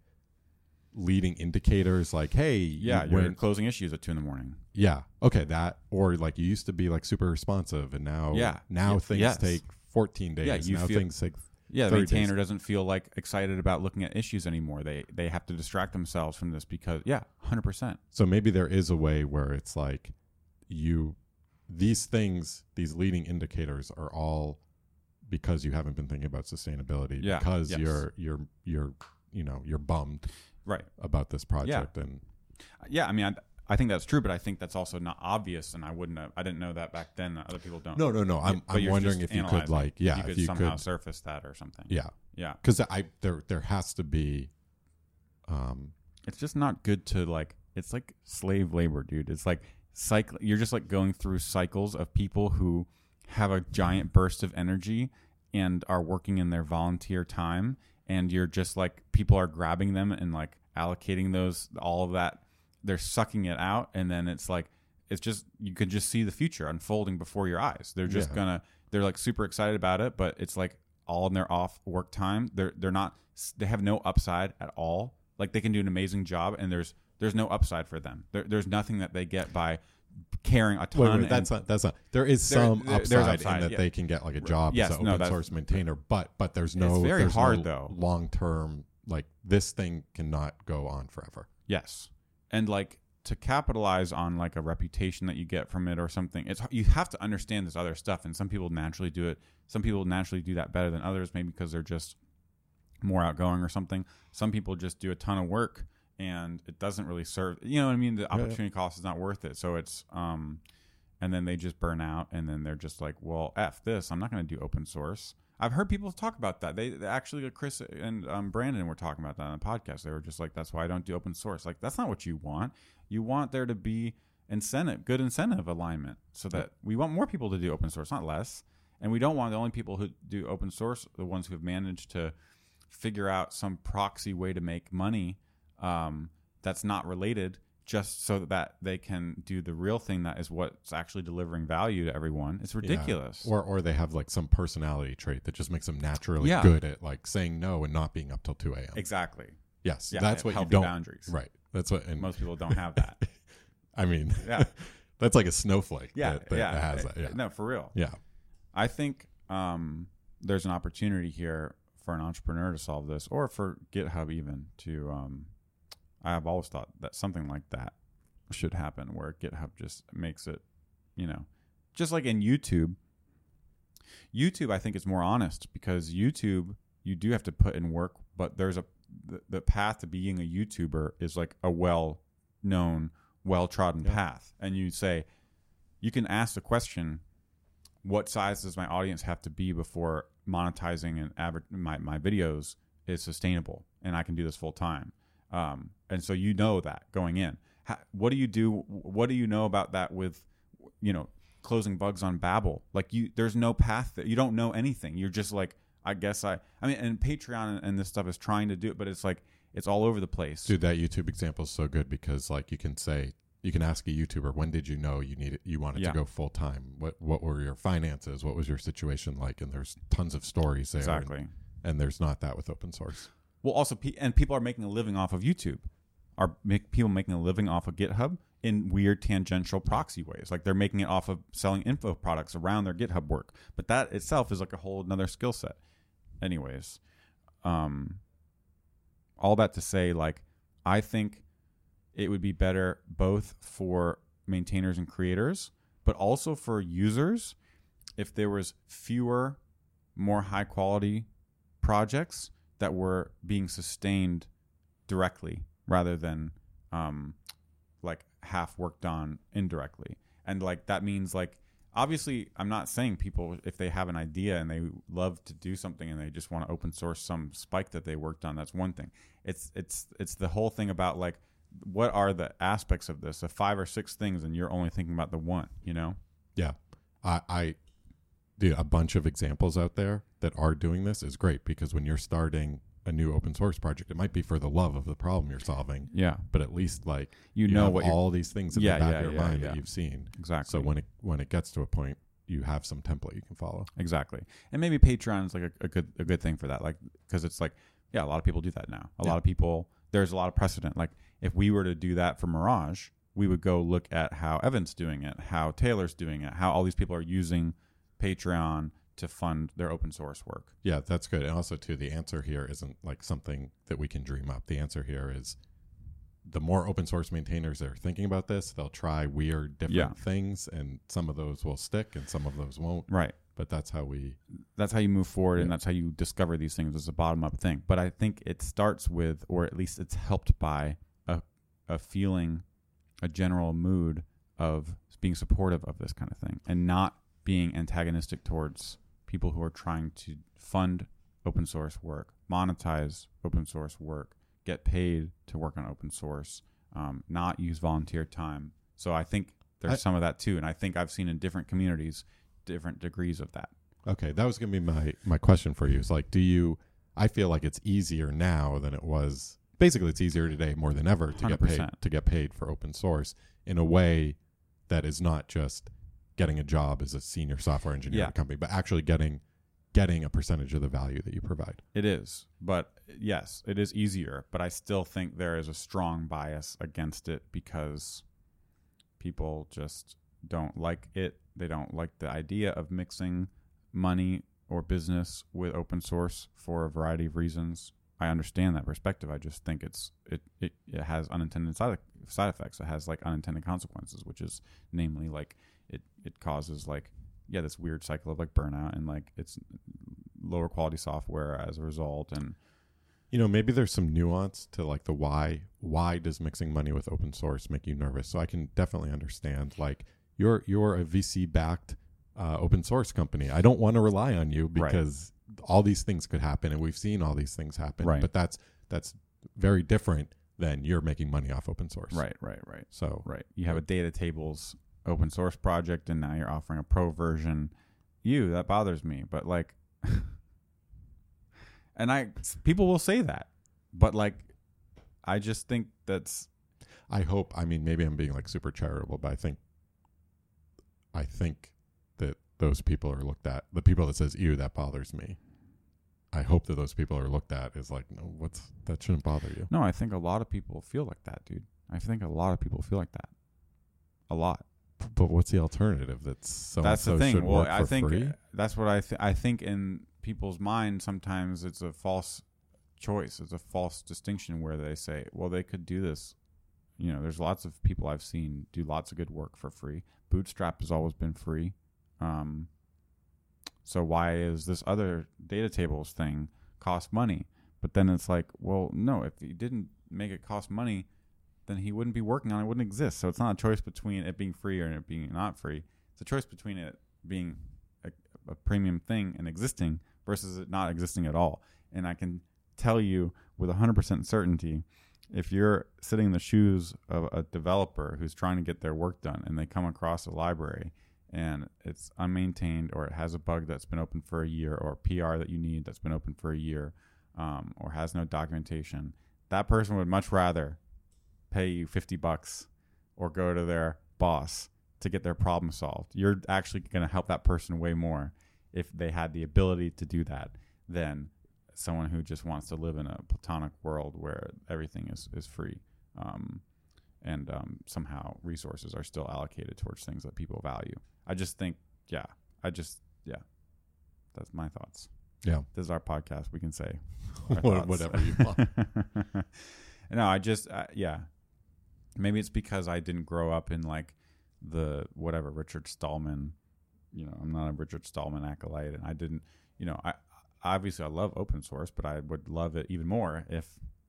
leading indicators like hey Yeah, you you're went- closing issues at two in the morning. yeah okay that or like you used to be like super responsive and now Yeah. now Ye- things yes. take 14 days Yeah, you now feel- things take Yeah, the 30 days. doesn't feel like excited about looking at issues anymore. They they have to distract themselves from this because yeah, hundred percent. so maybe there is a way where it's like you these things these leading indicators are all because you haven't been thinking about sustainability Yeah, because yes. you're you're you're you know you're bummed Right. about this project and Yeah, I mean, I, I think that's true, but I think that's also not obvious, and I wouldn't have. I didn't know that back then. Other people don't. no no no i'm, But I'm wondering if you could like yeah you if you somehow could surface that or something. yeah yeah. because i there there has to be um It's just not good to like. It's like slave labor, dude. It's like cycle. You're just like going through cycles of people who have a giant burst of energy and are working in their volunteer time, and you're just like people are grabbing them and like allocating those all of that. They're sucking it out, and then it's like it's just you could just see the future unfolding before your eyes. They're just Yeah. gonna. They're like super excited about it, but it's like all in their off work time. They're they're not. They have no upside at all. Like they can do an amazing job, and there's there's no upside for them. There, there's nothing that they get by caring a ton. Wait, wait, and- that's not. That's not. There is There- some there- upside, upside, in that yeah. they can get like a job Yes, as an no, open source maintainer, but but there's no. It's very there's hard, no though. Long term, like this thing cannot go on forever. Yes, and like to capitalize on like a reputation that you get from it or something. It's you have to understand this other stuff, and some people naturally do it. Some people naturally do that better than others, maybe because they're just more outgoing or something. Some people just do a ton of work and it doesn't really serve. You know what I mean? The yeah. opportunity cost is not worth it. So it's um, and then they just burn out, and then they're just like, well, f this. I'm not going to do open source. I've heard people talk about that. They, they actually, Chris and um, Brandon were talking about that on the podcast. They were just like, "That's why I don't do open source." Like, that's not what you want. You want there to be incentive, good incentive alignment, so that we want more people to do open source, not less. And we don't want the only people who do open source, the ones who have managed to figure out some proxy way to make money um, that's not related just so that they can do the real thing that is what's actually delivering value to everyone. It's ridiculous. Or or they have like some personality trait that just makes them naturally Yeah. good at like saying no and not being up till two a.m. exactly. Yes, Yeah, that's what you don't. boundaries. Right. That's what. And Most people don't have that. I mean, Yeah. that's like a snowflake. Yeah, that, that yeah. has that. Yeah. No, for real. Yeah. I think um, there's an opportunity here for an entrepreneur to solve this, or for GitHub even to. Um, I have always thought that something like that should happen, where GitHub just makes it, you know, just like in YouTube. YouTube, I think, is more honest because YouTube, you do have to put in work, but there's a the, the path to being a YouTuber is like a well known, well trodden Yeah. path, and you say, you can ask the question what size does my audience have to be before monetizing and adver- my, my videos is sustainable and I can do this full time? Um, and so you know that going in. How, what do you do? What do you know about that with, you know, closing bugs on Babel? Like you, there's no path that you don't know anything. You're just like, I guess I, I mean, and Patreon and this stuff is trying to do it, but it's like, it's all over the place. Dude, that YouTube example is so good because like you can say you can ask a YouTuber when did you know you needed you wanted Yeah. to go full time? What what were your finances? What was your situation like? And there's tons of stories there. and- exactly. And, there's not that with open source. Well, also, and people are making a living off of YouTube. Are make, people making a living off of GitHub in weird tangential proxy ways? Like they're making it off of selling info products around their GitHub work. But that itself is like a whole another skill set. Anyways, um, all that to say, like I think it would be better both for maintainers and creators, but also for users if there was fewer, more high quality projects that were being sustained directly rather than um, like half worked on indirectly. And like that means like obviously I'm not saying people if they have an idea and they love to do something and they just want to open source some spike that they worked on that's one thing. It's it's it's the whole thing about like what are the aspects of this? The five or six things and you're only thinking about the one, you know? Yeah. I, I dude, a bunch of examples out there that are doing this is great because when you're starting a new open source project, it might be for the love of the problem you're solving, Yeah. but at least like You, know have what all these things in Yeah, the back yeah, of your yeah, mind that you've seen. exactly. So when it when it gets to a point, you have some template you can follow. Exactly, and maybe Patreon is like a, a good a good thing for that, like because it's like yeah, a lot of people do that now. A lot of people there's a lot of precedent. Like if we were to do that for Mirage, we would go look at how Evan's doing it, how Taylor's doing it, how all these people are using Patreon to fund their open source work. Yeah, that's good. And also too, the answer here isn't like something that we can dream up. The answer here is the more open source maintainers that are thinking about this, they'll try weird different Yeah. things and some of those will stick and some of those won't. Right. But that's how we That's how you move forward, and that's how you discover these things as a bottom up thing. But I think it starts with, or at least it's helped by a a feeling, a general mood of being supportive of this kind of thing, and not being antagonistic towards people who are trying to fund open source work, monetize open source work, get paid to work on open source, um, not use volunteer time. So I think there's I- some of that too, and I think I've seen in different communities different degrees of that. Okay, that was gonna be my my question for you. Is like, do you? I feel like it's easier now than it was. Basically, it's easier today more than ever to get paid to get paid for open source in a way that is not just getting a job as a senior software engineer Yeah. at a company, but actually getting getting a percentage of the value that you provide. It is, but yes, it is easier. But I still think there is a strong bias against it because people just don't like it. They don't like the idea of mixing money or business with open source for a variety of reasons. I understand that perspective. I just think it's it it, it has unintended side side effects. It has like unintended consequences, which is namely like it it causes like yeah this weird cycle of like burnout and like it's lower quality software as a result and you know, maybe there's some nuance to like the why. Why does mixing money with open source make you nervous? So I can definitely understand. Like you're you're a VC backed uh, open source company. I don't want to rely on you Right. because all these things could happen, and we've seen all these things happen. Right. But that's that's very different than you're making money off open source. Right, right, right, So right. You have a data tables open source project, and now you're offering a pro version. You that bothers me, but like, and I people will say that, but like, I just think that's I hope. I mean, maybe I'm being like super charitable, but I think, I think that those people are looked at. The people that says "ew," that bothers me. I hope that those people are looked at as like, no, what's that shouldn't bother you. no. I think a lot of people feel like that, dude. I think a lot of people feel like that. A lot. But what's the alternative? That's so that's the thing. Well, I think free? that's what I th- I think in people's mind sometimes it's a false choice. It's a false distinction where they say, well, they could do this. You know, there's lots of people I've seen do lots of good work for free. Bootstrap has always been free. Um, so why is this other data tables thing cost money? But then it's like, well, no, if you didn't make it cost money, then he wouldn't be working on it, wouldn't exist. So it's not a choice between it being free or it being not free. It's a choice between it being a, a premium thing and existing versus it not existing at all. And I can tell you with 100% certainty if you're sitting in the shoes of a developer who's trying to get their work done and they come across a library and it's unmaintained or it has a bug that's been open for a year or PR that you need that's been open for a year um, or has no documentation, that person would much rather pay you 50 bucks or go to their boss to get their problem solved. You're actually going to help that person way more if they had the ability to do that than someone who just wants to live in a platonic world where everything is, is free. Um, and um, somehow resources are still allocated towards things that people value. I just think, yeah, I just, yeah, that's my thoughts. Yeah. This is our podcast. We can say our What- thoughts. whatever you want. no, I just, uh, yeah. Maybe it's because I didn't grow up in like the whatever Richard Stallman. You know, I'm not a Richard Stallman acolyte, and I didn't. You know, I obviously I love open source, but I would love it even more if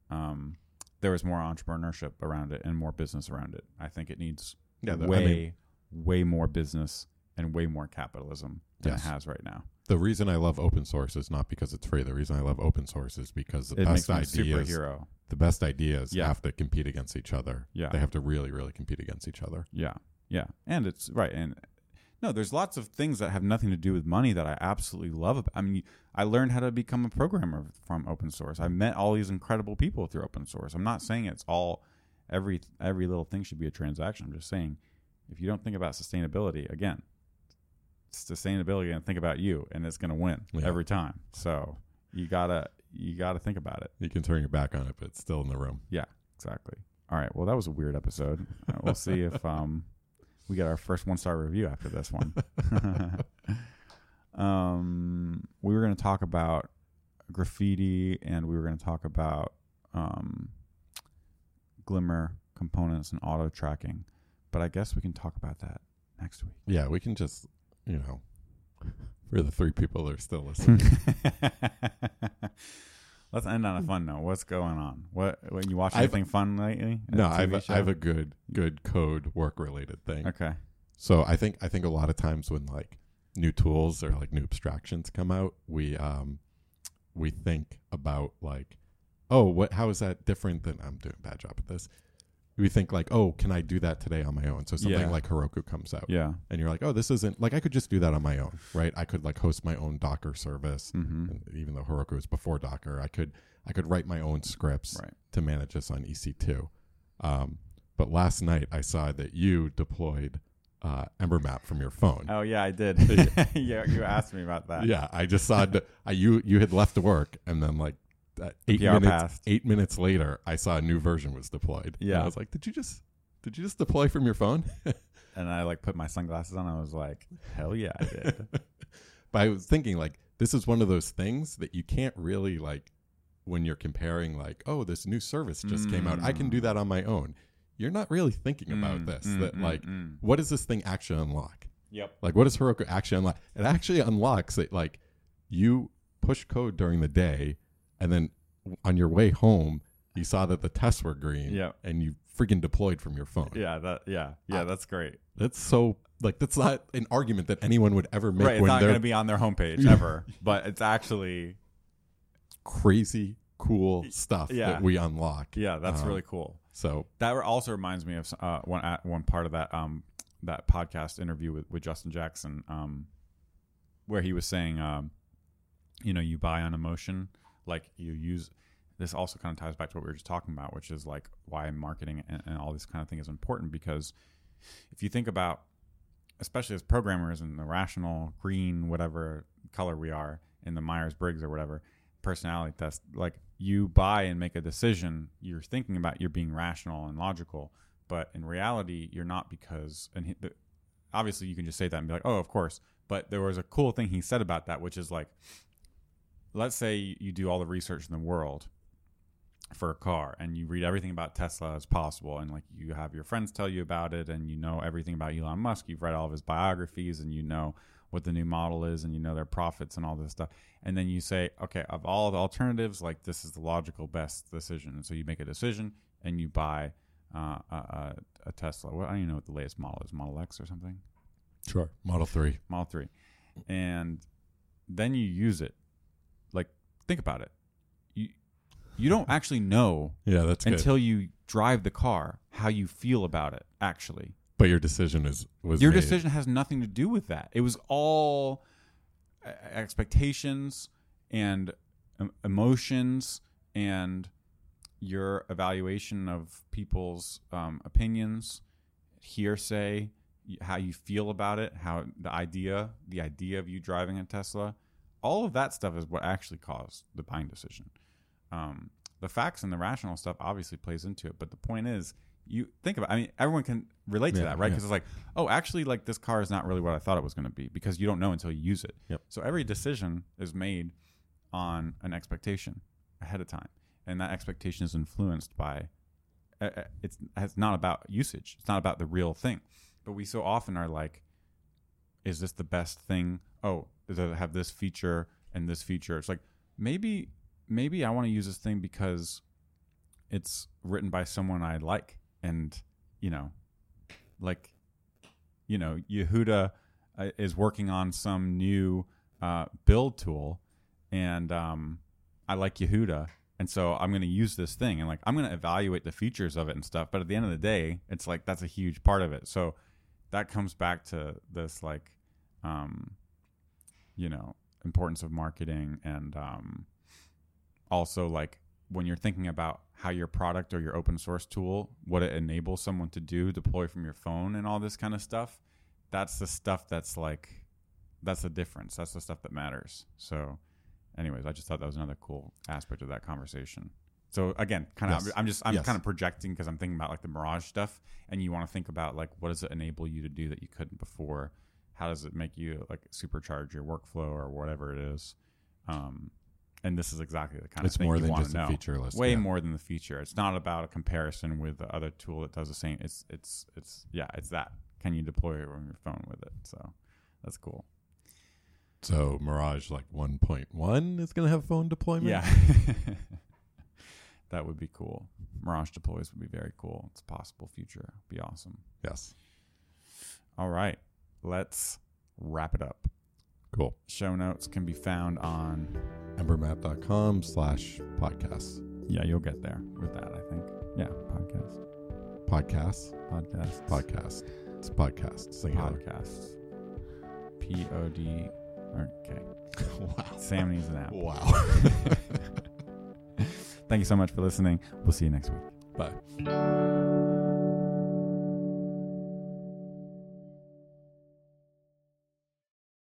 um, there was more entrepreneurship around it and more business around it. I think it needs Yeah, the- I way, mean- way more business and way more capitalism than Yes. it has right now. The reason I love open source is not because it's free. The reason I love open source is because the It best ideas, superhero. the best ideas Yeah. have to compete against each other. Yeah. They have to really, really compete against each other. Yeah, yeah, and it's right. And no, there's lots of things that have nothing to do with money that I absolutely love. About. I mean, I learned how to become a programmer from open source. I met all these incredible people through open source. I'm not saying it's all every every little thing should be a transaction. I'm just saying if you don't think about sustainability, again, sustainability and think about you, and it's going to win Yeah. every time. So you gotta you gotta think about it. You can turn your back on it, but it's still in the room. Yeah, exactly. All right. Well, that was a weird episode. Uh, we'll see if um, we get our first one star review after this one. um, we were going to talk about graffiti and we were going to talk about um, glimmer components and auto tracking, but I guess we can talk about that next week. Yeah, we can just, you know, for the three people that are still listening. Let's end on a fun note. What's going on? What when you watch I've- anything fun lately? A no, I have, a, show? I have a good, good code work related thing. okay. So I think I think a lot of times when like new tools or like new abstractions come out, we um we think about like, oh, what how is that different than I'm doing a bad job at this. We think like, oh, can I do that today on my own? So something Yeah. like Heroku comes out, Yeah. and you're like, oh, this isn't like I could just do that on my own, right? I could like host my own Docker service, Mm-hmm. even though Heroku was before Docker, I could I could write my own scripts Right. to manage this on EC2. Um, but last night I saw that you deployed uh, Ember Map from your phone. Oh yeah, I did. yeah, you asked me about that. Yeah, I just saw the, I, you you had left work, and then like eight minutes passed. eight minutes later, I saw a new version was deployed. Yeah. I was like, did you just did you just deploy from your phone? And I like put my sunglasses on. I was like, hell yeah, I did. but I was thinking like this is one of those things that you can't really like when you're comparing like oh this new service just came out I can do Mm. that on my own. You're not really thinking about Mm, this mm, that mm, like mm. what does this thing actually unlock? Yep. Like what does Heroku actually unlock? It actually unlocks it like you push code during the day and then on your way home, you saw that the tests were green, Yeah. and you freaking deployed from your phone. Yeah, that yeah, yeah, that's great. That's so like that's not an argument that anyone would ever make right, it's not going to be on their homepage ever, but it's actually crazy cool stuff yeah. that we unlock. yeah, that's Um, really cool. So That also reminds me of uh, one uh, one part of that um that podcast interview with, with Justin Jackson, um, where he was saying, um, you know, you buy on emotion, like you use. This also kind of ties back to what we were just talking about, which is like why marketing and, and all this kind of thing is important because if you think about, especially as programmers and the rational green whatever color we are in the Myers Briggs or whatever personality test, like you buy and make a decision, you're thinking about you're being rational and logical, but in reality, you're not because and obviously you can just say that and be like, oh, of course. But there was a cool thing he said about that, which is like, let's say you do all the research in the world for a car and you read everything about Tesla as possible and like you have your friends tell you about it and you know everything about Elon Musk you've read all of his biographies and you know what the new model is and you know their profits and all this stuff. And then you say okay of all the alternatives like this is the logical best decision. And so you make a decision and you buy uh, a, a, a Tesla. Well, I don't even know what the latest model is. Model X or something? Sure, Model Three. Model 3 and then you use it think about it you you don't actually know Yeah, that's good. until you drive the car how you feel about it actually but your decision is was your made. decision has nothing to do with that it was all uh, expectations and emotions and your evaluation of people's um, opinions hearsay y- how you feel about it how the idea the idea of you driving a tesla all of that stuff is what actually caused the buying decision. Um, the facts and the rational stuff obviously plays into it but the point is you think about i mean everyone can relate to Yeah, that right? yeah. because it's like oh actually like this car is not really what i thought it was going to be because you don't know until you use it. Yep. so every decision is made on an expectation ahead of time and that expectation is influenced by uh, uh, it's it's not about usage. It's not about the real thing. But we so often are like is this the best thing? Oh does it have this feature and this feature? It's like maybe maybe i want to use this thing because it's written by someone i like and you know like you know yehuda uh, is working on some new uh, build tool and um, i like yehuda and so i'm going to use this thing and like i'm going to evaluate the features of it and stuff but at the end of the day it's like that's a huge part of it. So that comes back to this like um, you know importance of marketing and um, also like when you're thinking about how your product or your open source tool what it enables someone to do deploy from your phone and all this kind of stuff that's the stuff that's like that's the difference. That's the stuff that matters. So anyways i just thought that was another cool aspect of that conversation so again kind of Yes. i'm just i'm Yes. kind of projecting because i'm thinking about like the mirage stuff and you want to think about like what does it enable you to do that you couldn't before how does it make you like supercharge your workflow or whatever it is um and this is exactly the kind It's of thing It's more you than want just to a feature list. way yeah. more than the feature it's not about a comparison with the other tool that does the same it's it's it's yeah it's that can you deploy it on your phone with it so that's cool So Mirage like 1.1 is going to have phone deployment. yeah that would be cool mirage deploys would be very cool it's a possible future be awesome Yes. all right let's wrap it up Cool. show notes can be found on Embermap.com slash podcasts. yeah you'll get there with that i think yeah podcast Podcasts. podcast Podcast. It's podcast. Singular. podcasts p-o-d okay wow. sam needs an app Wow. Thank you so much for listening. We'll see you next week. Bye.